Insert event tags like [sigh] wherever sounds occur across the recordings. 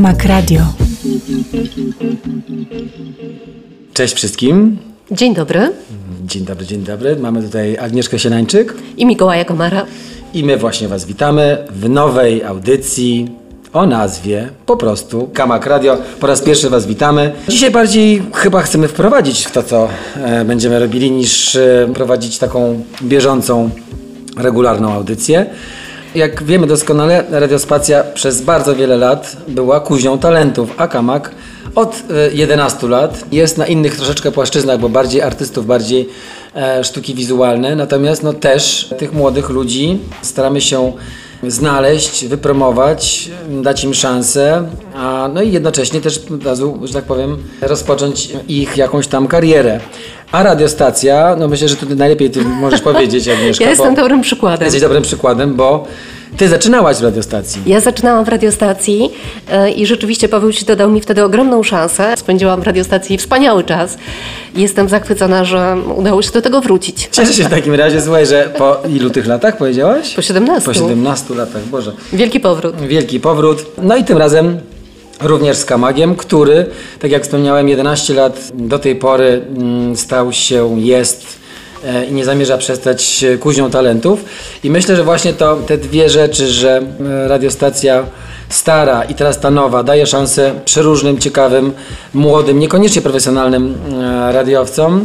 Kamak Radio. Cześć wszystkim. Dzień dobry. Dzień dobry, dzień dobry. Mamy tutaj Agnieszkę Sienańczyk I Mikołaja Komara. i my właśnie Was witamy w nowej audycji o nazwie po prostu Kamak Radio. Po raz pierwszy Was witamy. Dzisiaj bardziej chyba chcemy wprowadzić w to, co e, będziemy robili, niż e, prowadzić taką bieżącą, regularną audycję. Jak wiemy doskonale, Radiospacja przez bardzo wiele lat była kuźnią talentów, a Kamak od e, 11 lat jest na innych troszeczkę płaszczyznach, bo bardziej artystów, bardziej e, sztuki wizualne. Natomiast no, też tych młodych ludzi staramy się znaleźć, wypromować, dać im szansę, a no i jednocześnie też od razu, że tak powiem, rozpocząć ich jakąś tam karierę. A radiostacja, no myślę, że tutaj najlepiej ty możesz [laughs] powiedzieć, Agnieszka. Ja jestem dobrym przykładem. Jesteś dobrym przykładem, bo ty zaczynałaś w radiostacji. Ja zaczynałam w radiostacji e, i rzeczywiście Paweł Ci dodał mi wtedy ogromną szansę. Spędziłam w radiostacji wspaniały czas. Jestem zachwycona, że udało się do tego wrócić. Cieszę się w takim razie, słuchaj, że po ilu tych latach powiedziałaś? Po 17. Po 17 latach, Boże. Wielki powrót. Wielki powrót. No i tym razem również z Kamagiem, który, tak jak wspomniałem, 11 lat do tej pory mm, stał się, jest i nie zamierza przestać e, kuźnią talentów. I myślę, że właśnie to te dwie rzeczy, że e, radiostacja stara i teraz ta nowa daje szansę przeróżnym, ciekawym, młodym, niekoniecznie profesjonalnym e, radiowcom,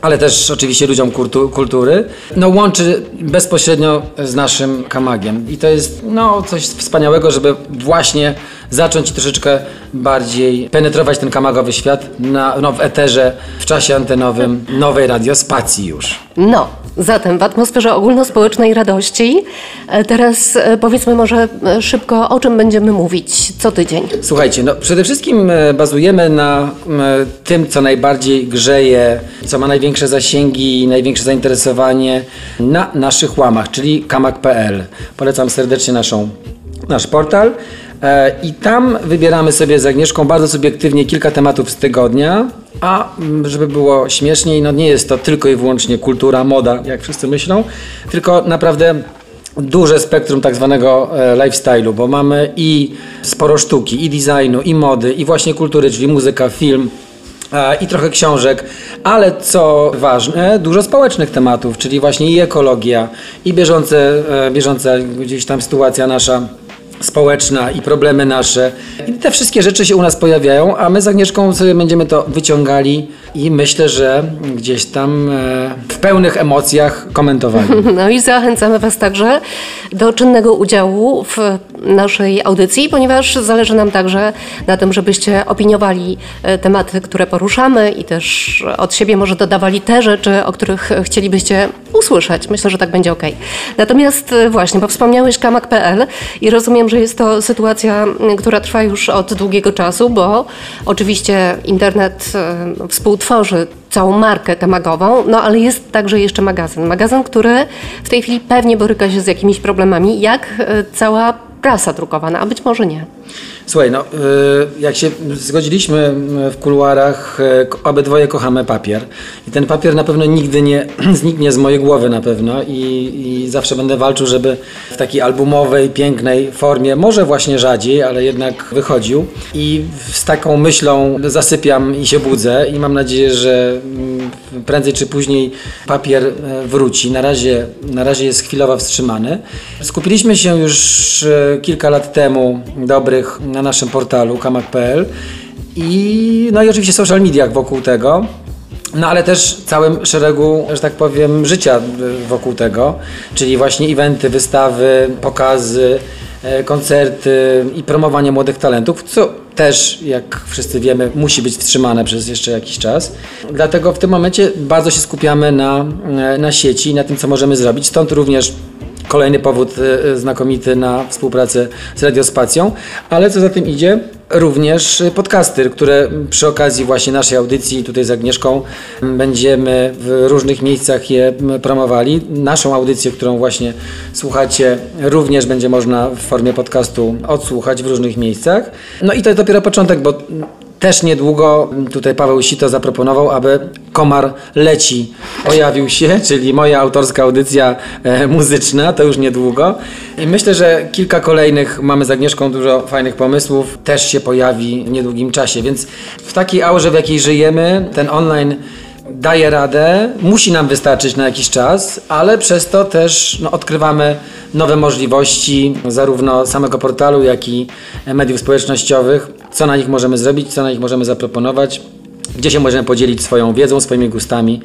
ale też oczywiście ludziom kultu, kultury, no łączy bezpośrednio z naszym kamagiem. I to jest no, coś wspaniałego, żeby właśnie zacząć troszeczkę bardziej penetrować ten kamagowy świat na, no, w eterze, w czasie antenowym nowej radiospacji już. No, zatem w atmosferze ogólnospołecznej radości e, teraz e, powiedzmy może e, szybko, o czym będziemy mówić co tydzień. Słuchajcie, no przede wszystkim bazujemy na tym, co najbardziej grzeje, co ma największe zasięgi i największe zainteresowanie na naszych łamach, czyli kamak.pl. Polecam serdecznie naszą, nasz portal. E, I tam wybieramy sobie z Agnieszką bardzo subiektywnie kilka tematów z tygodnia, a m, żeby było śmieszniej, no nie jest to tylko i wyłącznie kultura, moda, jak wszyscy myślą, tylko naprawdę duże spektrum tak zwanego e, lifestyle'u, bo mamy i sporo sztuki, i designu, i mody, i właśnie kultury, czyli muzyka, film, e, i trochę książek, ale co ważne, dużo społecznych tematów, czyli właśnie i ekologia, i bieżące, bieżąca gdzieś tam sytuacja nasza społeczna i problemy nasze. I te wszystkie rzeczy się u nas pojawiają, a my z Agnieszką sobie będziemy to wyciągali i myślę, że gdzieś tam e, w pełnych emocjach komentowali. [laughs] No i zachęcamy Was także do czynnego udziału w naszej audycji, ponieważ zależy nam także na tym, żebyście opiniowali e, tematy, które poruszamy i też od siebie może dodawali te rzeczy, o których chcielibyście usłyszeć. Myślę, że tak będzie ok. Natomiast e, właśnie, bo wspomniałeś kamak.pl i rozumiem, że jest to sytuacja, która trwa już od długiego czasu, bo oczywiście internet e, współtworzy całą markę kamagową, no ale jest także jeszcze magazyn. Magazyn, który w tej chwili pewnie boryka się z jakimiś problemami, jak e, cała prasa drukowana, a być może nie. Słuchaj, no, y, jak się zgodziliśmy w kuluarach, y, obydwoje kochamy papier. I ten papier na pewno nigdy nie [clears throat] zniknie z mojej głowy na pewno i, i zawsze będę walczył, żeby w takiej albumowej, pięknej formie, może właśnie rzadziej, ale jednak wychodził. I z taką myślą zasypiam i się budzę i mam nadzieję, że mm, prędzej czy później papier e, wróci. Na razie, na razie jest chwilowo wstrzymany. Skupiliśmy się już e, kilka lat temu dobrych na naszym portalu kamak.pl i no i oczywiście social mediach wokół tego. No ale też całym szeregu, że tak powiem, życia wokół tego, czyli właśnie eventy, wystawy, pokazy, e, koncerty i promowanie młodych talentów, co też, jak wszyscy wiemy, musi być wstrzymane przez jeszcze jakiś czas. Dlatego w tym momencie bardzo się skupiamy na, e, na sieci, na tym, co możemy zrobić. Stąd również Kolejny powód e, znakomity na współpracę z Radiospacją, ale co za tym idzie, również e, podcasty, które przy okazji właśnie naszej audycji tutaj z Agnieszką m, będziemy w różnych miejscach je m, promowali. Naszą audycję, którą właśnie słuchacie, również będzie można w formie podcastu odsłuchać w różnych miejscach. No i to dopiero początek, bo też niedługo tutaj Paweł Sito zaproponował, aby Komar Leci pojawił się, [laughs] czyli moja autorska audycja e, muzyczna, to już niedługo. I myślę, że kilka kolejnych, mamy z Agnieszką dużo fajnych pomysłów, też się pojawi w niedługim czasie, więc w takiej aurze, w jakiej żyjemy, ten online daje radę, musi nam wystarczyć na jakiś czas, ale przez to też no, odkrywamy nowe możliwości zarówno samego portalu, jak i mediów społecznościowych, co na nich możemy zrobić, co na nich możemy zaproponować gdzie się możemy podzielić swoją wiedzą, swoimi gustami,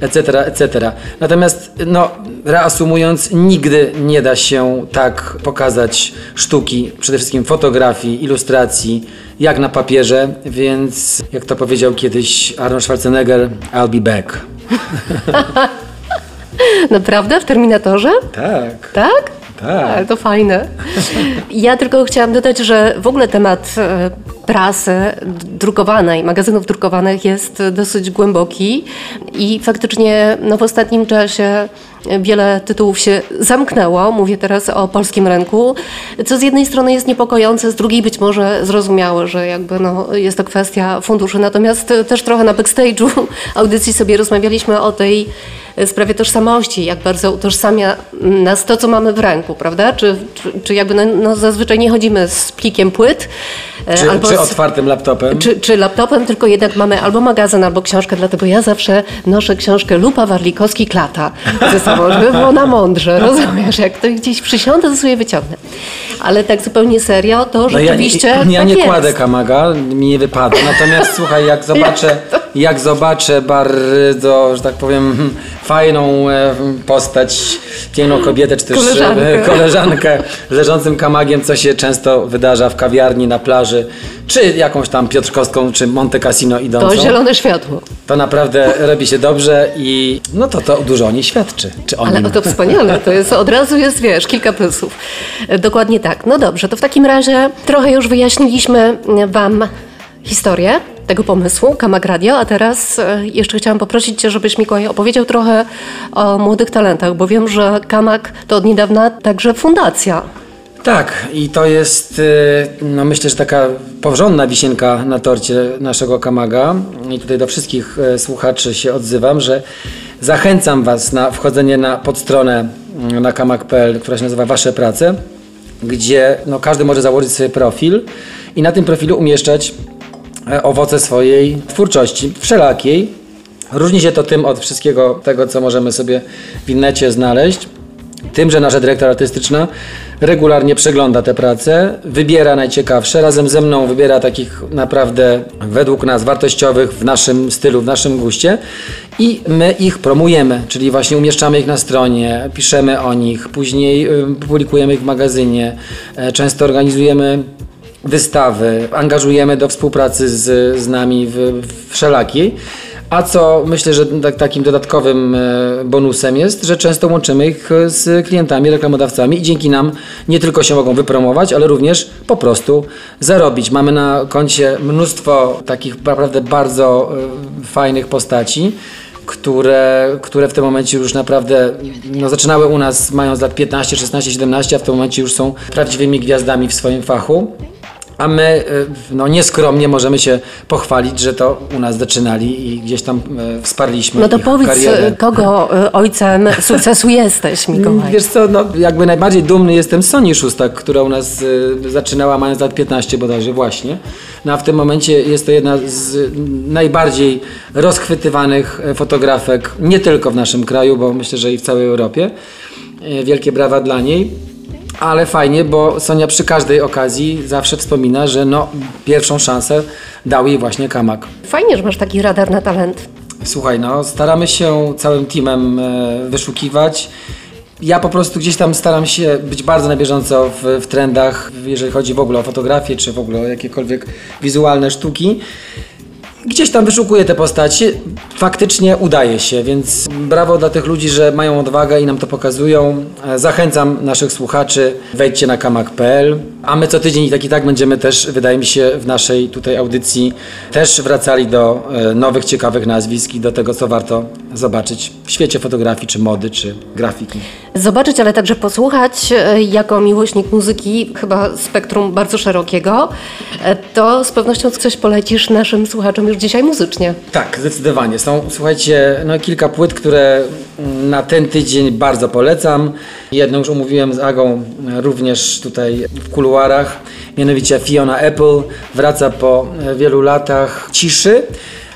etc., etc. Natomiast, no, reasumując, nigdy nie da się tak pokazać sztuki, przede wszystkim fotografii, ilustracji, jak na papierze, więc jak to powiedział kiedyś Arnold Schwarzenegger, I'll be back. [laughs] Naprawdę? W Terminatorze? Tak. Tak? Tak. Ale to fajne. Ja tylko chciałam dodać, że w ogóle temat e, prasy drukowanej, magazynów drukowanych jest dosyć głęboki i faktycznie no, w ostatnim czasie wiele tytułów się zamknęło. Mówię teraz o polskim rynku, co z jednej strony jest niepokojące, z drugiej być może zrozumiałe, że jakby no, jest to kwestia funduszy. Natomiast też trochę na backstage'u audycji sobie rozmawialiśmy o tej sprawie tożsamości, jak bardzo utożsamia nas to, co mamy w ręku, prawda? Czy, czy, czy jakby no, no zazwyczaj nie chodzimy z plikiem płyt. E, czy, albo czy otwartym laptopem? Czy, czy laptopem, tylko jednak mamy albo magazyn, albo książkę, dlatego ja zawsze noszę książkę Lupa Warlikowski Klata ze sobą, żeby było na mądrze, [laughs] rozumiesz? Jak to gdzieś przysiądę, to sobie wyciągnę. Ale tak zupełnie serio, to rzeczywiście no ja, ja tak nie jest. kładę kamaga, mi nie wypada. Natomiast słuchaj, jak [laughs] zobaczę, jak zobaczę bardzo, że tak powiem, fajną e, postać, piękną kobietę, czy też koleżankę. [laughs] koleżankę leżącym kamagiem, co się często wydarza w kawiarni, na plaży, czy jakąś tam Piotrkowską, czy Monte Cassino idącą. To zielone światło. To naprawdę robi się dobrze i no to to dużo o niej świadczy. Czy o Ale nim. to wspaniale, to jest od razu jest, wiesz, kilka plusów. Dokładnie tak. No dobrze, to w takim razie trochę już wyjaśniliśmy Wam historię tego pomysłu, Kamak Radio, a teraz e, jeszcze chciałam poprosić Cię, żebyś Mikołaj opowiedział trochę o młodych talentach, bo wiem, że Kamak to od niedawna także fundacja. Tak, i to jest, y, no myślę, że taka porządna wisienka na torcie naszego Kamaga. I tutaj do wszystkich y, słuchaczy się odzywam, że zachęcam Was na wchodzenie na podstronę na kamag.pl, która się nazywa Wasze Prace, gdzie no, każdy może założyć sobie profil i na tym profilu umieszczać e, owoce swojej twórczości, wszelakiej. Różni się to tym od wszystkiego tego, co możemy sobie w internecie znaleźć. Tym, że nasza dyrektor artystyczna regularnie przegląda te prace, wybiera najciekawsze, razem ze mną wybiera takich naprawdę według nas wartościowych w naszym stylu, w naszym guście i my ich promujemy, czyli właśnie umieszczamy ich na stronie, piszemy o nich, później publikujemy ich w magazynie, e, często organizujemy wystawy, angażujemy do współpracy z, z nami w, w wszelakiej. A co myślę, że tak, takim dodatkowym e, bonusem jest, że często łączymy ich e, z klientami, reklamodawcami i dzięki nam nie tylko się mogą wypromować, ale również po prostu zarobić. Mamy na koncie mnóstwo takich naprawdę bardzo e, fajnych postaci które, które w tym momencie już naprawdę no, zaczynały u nas mając lat 15, 16, 17, a w tym momencie już są prawdziwymi gwiazdami w swoim fachu. A my y, no, nieskromnie możemy się pochwalić, że to u nas zaczynali i gdzieś tam e, wsparliśmy No to powiedz, karierę. kogo e, ojcem [laughs] sukcesu jesteś, Mikołaj? Wiesz co, no, jakby najbardziej dumny jestem z Soni Szóstak, która u nas zaczynała mając lat 15 bodajże właśnie. No a w tym momencie jest to jedna z najbardziej rozchwytywanych e, fotografek, nie tylko w naszym kraju, bo myślę, że i w całej Europie. E, Wielkie brawa dla niej. Ale fajnie, bo Sonia przy każdej okazji zawsze wspomina, że no, pierwszą szansę dał jej właśnie Kamak. Fajnie, że masz taki radar na talent. Słuchaj, no staramy się całym teamem e, wyszukiwać. Ja po prostu gdzieś tam staram się być bardzo na bieżąco w, w trendach, jeżeli chodzi w ogóle o fotografię, czy w ogóle o jakiekolwiek wizualne sztuki. Gdzieś tam wyszukuję te postacie, faktycznie udaje się, więc brawo dla tych ludzi, że mają odwagę i nam to pokazują. E, Zachęcam naszych słuchaczy, wejdźcie na kamak.pl A my co tydzień i tak i tak będziemy też, wydaje mi się, w naszej tutaj audycji też wracali do e, nowych, ciekawych nazwisk i do tego, co warto zobaczyć w świecie fotografii, czy mody, czy grafiki. Zobaczyć, ale także posłuchać e, jako miłośnik muzyki, chyba spektrum bardzo szerokiego, e, to z pewnością coś polecisz naszym słuchaczom już dzisiaj muzycznie. Tak, zdecydowanie. Są, słuchajcie, no kilka płyt, które mm, na ten tydzień bardzo polecam. Jedną już omówiłem z Agą również tutaj w kuluarach, mianowicie Fiona Apple wraca po e, wielu latach ciszy.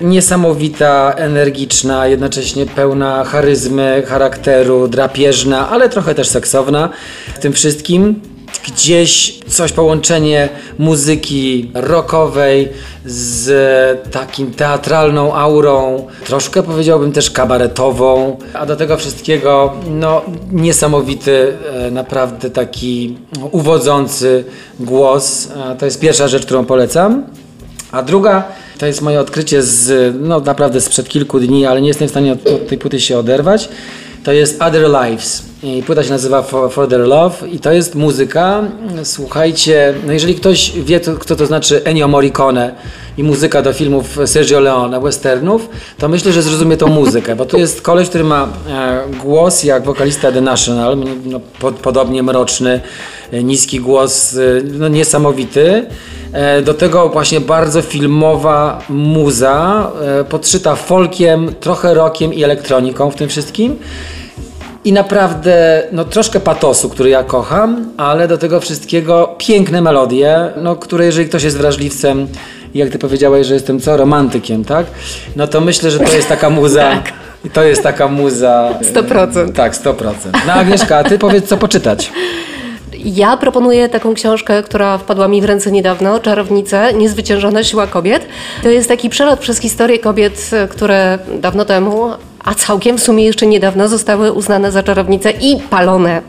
Niesamowita, energiczna, jednocześnie pełna charyzmy, charakteru, drapieżna, ale trochę też seksowna w tym wszystkim gdzieś coś połączenie muzyki rockowej z takim teatralną aurą, troszkę powiedziałbym też kabaretową, a do tego wszystkiego no niesamowity, e, naprawdę taki uwodzący głos. To jest pierwsza rzecz, którą polecam. A druga to jest moje odkrycie z, no naprawdę sprzed kilku dni, ale nie jestem w stanie od, od tej płyty się oderwać. To jest Other Lives. I płyta się nazywa For, Their Love i to jest muzyka. Słuchajcie, no jeżeli ktoś wie, to, kto to znaczy Ennio Morricone i muzyka do filmów Sergio Leone, westernów, to myślę, że zrozumie tą muzykę, bo to jest koleś, który ma e, głos jak wokalista The National, no, pod, podobnie mroczny, e, niski głos, e, no, niesamowity. Do tego właśnie bardzo filmowa muza, podszyta folkiem, trochę rockiem i elektroniką w tym wszystkim. I naprawdę, no troszkę patosu, który ja kocham, ale do tego wszystkiego piękne melodie, no które jeżeli ktoś jest wrażliwcem, jak ty powiedziałeś, że jestem co, romantykiem, tak? No to myślę, że to jest taka muza... [laughs] tak. To jest taka muza... 100%. Tak, 100%. No Agnieszka, a ty powiedz, co poczytać. Ja proponuję taką książkę, która wpadła mi w ręce niedawno, Czarownice, Niezwyciężona siła kobiet. To jest taki przelot przez historię kobiet, które dawno temu a całkiem w sumie jeszcze niedawno zostały uznane za czarownice i palone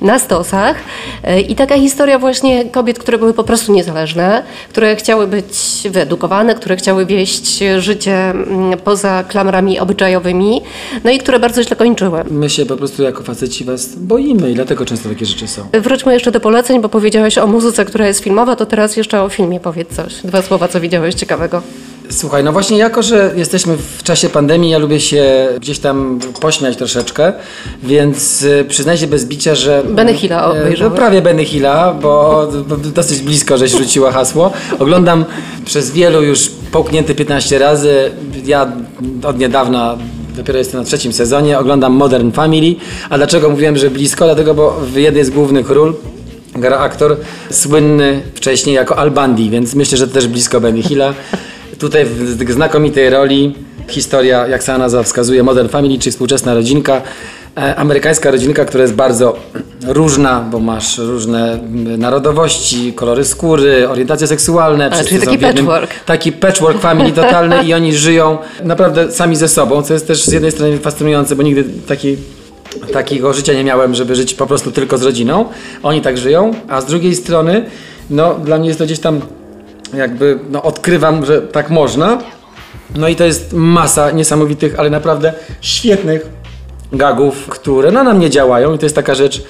na stosach. E, I taka historia właśnie kobiet, które były po prostu niezależne, które chciały być wyedukowane, które chciały wieść życie mm, poza klamrami obyczajowymi, no i które bardzo źle kończyły. My się po prostu jako faceci was boimy i dlatego często takie rzeczy są. Wróćmy jeszcze do poleceń, bo powiedziałeś o muzyce, która jest filmowa, to teraz jeszcze o filmie powiedz coś. Dwa słowa, co widziałeś ciekawego. Słuchaj, no właśnie jako, że jesteśmy w czasie pandemii, ja lubię się gdzieś tam pośmiać troszeczkę, więc y, przyznaj się bez bicia, że... Benny Hilla e, obejrzałeś. No prawie Benny Hilla, bo bo dosyć blisko, żeś rzuciła hasło. Oglądam przez wielu już połknięty 15 razy. Ja od niedawna Dopiero jestem na trzecim sezonie, oglądam Modern Family. A dlaczego mówiłem, że blisko? Dlatego, bo w jednej z głównych ról gra aktor słynny wcześniej jako Al Bundy, więc myślę, że też blisko Benny Hilla. Tutaj w znakomitej roli historia, jak sama nazwa wskazuje, Modern Family, czyli współczesna rodzinka. E, Amerykańska rodzinka, która jest bardzo różna, bo masz różne mm, narodowości, kolory skóry, orientacje seksualne. wszyscy czyli taki jednym- patchwork. Taki patchwork family [laughs] totalny i oni żyją naprawdę sami ze sobą, co jest też z jednej strony fascynujące, bo nigdy takiej takiego życia nie miałem, żeby żyć po prostu tylko z rodziną. Oni tak żyją, a z drugiej strony, no dla mnie jest to gdzieś tam jakby, no odkrywam, że tak można. No i to jest masa niesamowitych, ale naprawdę świetnych gagów, które no, na mnie działają i to jest taka rzecz,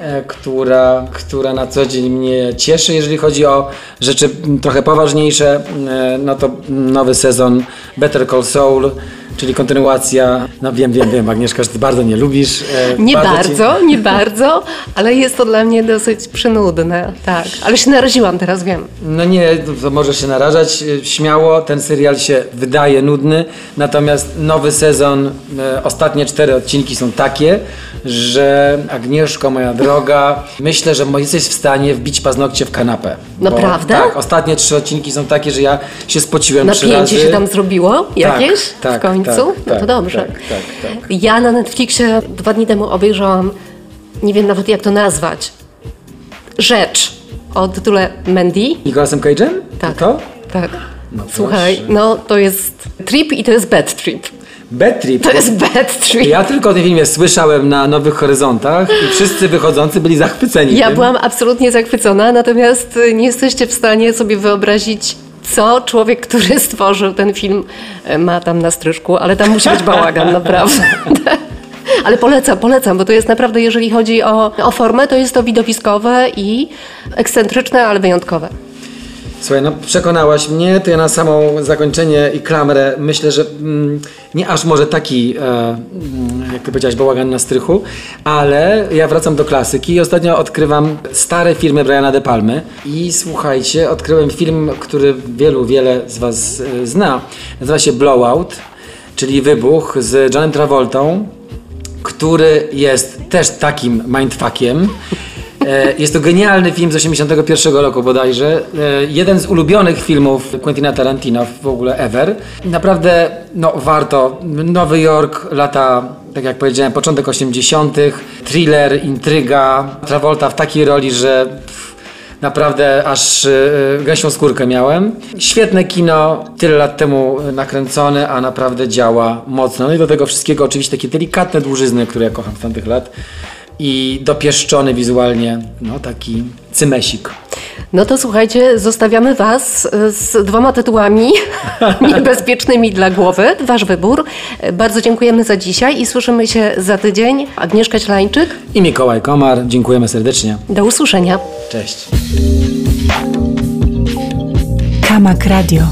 e, która, która na co dzień mnie cieszy. Jeżeli chodzi o rzeczy trochę poważniejsze, e, no to nowy sezon Better Call Saul, czyli kontynuacja. No wiem, wiem, wiem, Agnieszka, że ty bardzo nie lubisz. e, Nie ci- bardzo, nie bardzo, ale jest to dla mnie dosyć przynudne, tak. Ale się naraziłam, teraz wiem. No nie, to możesz się narażać. e, Śmiało, ten serial się wydaje nudny, natomiast nowy sezon, e, ostatnie cztery odcinki są takie, że Agnieszko, moja droga, myślę, że jesteś w stanie wbić paznokcie w kanapę. Bo- Naprawdę? Tak, ostatnie trzy odcinki są takie, że ja się spociłem trzy razy. Napięcie się tam zrobiło jakieś tak, w końcu? Tak, no to tak, dobrze. tak, tak, tak. Ja na Netflixie dwa dni temu obejrzałam, nie wiem nawet jak to nazwać, rzecz o tytule Mandy. Nicolasem Cage'em? Tak. To? Tak. No Słuchaj, proszę. no to jest trip i to jest bad trip. Bad Trip. To jest bad trip. Ja tylko o tym filmie słyszałem na Nowych Horyzontach i wszyscy wychodzący byli zachwyceni Ja tym. byłam absolutnie zachwycona, natomiast nie jesteście w stanie sobie wyobrazić, co człowiek, który stworzył ten film, y, ma tam na stryżku, ale tam musi być bałagan, naprawdę. [laughs] Ale polecam, polecam, bo to jest naprawdę, jeżeli chodzi o, o formę, to jest to widowiskowe i ekscentryczne, ale wyjątkowe. Słuchaj, no przekonałaś mnie, to ja na samo zakończenie i klamrę myślę, że mm, nie aż może taki, e, mm, jak ty powiedziałaś, bałagan na strychu, ale ja wracam do klasyki i ostatnio odkrywam stare filmy Briana De Palmy i słuchajcie, odkryłem film, który wielu, wiele z was e, zna. Nazywa się Blowout, czyli Wybuch z Johnem Travoltą, który jest też takim mindfuckiem. E, Jest to genialny film z 81 roku bodajże. E, Jeden z ulubionych filmów Quentina Tarantino w ogóle ever. Naprawdę no, warto. Nowy Jork, lata, tak jak powiedziałem, początek 80., thriller, intryga. Travolta w takiej roli, że naprawdę aż e, gęsią skórkę miałem. Świetne kino, tyle lat temu nakręcone, a naprawdę działa mocno. No i do tego wszystkiego oczywiście takie delikatne dłużyzny, które ja kocham z tamtych lat i dopieszczony wizualnie, no taki cymesik. No to słuchajcie, zostawiamy Was e, z dwoma tytułami [laughs] niebezpiecznymi dla głowy. Wasz wybór. Bardzo dziękujemy za dzisiaj i słyszymy się za tydzień. Agnieszka Ślańczyk, I Mikołaj Komar, dziękujemy serdecznie. do usłyszenia. Cześć. Kamak Radio.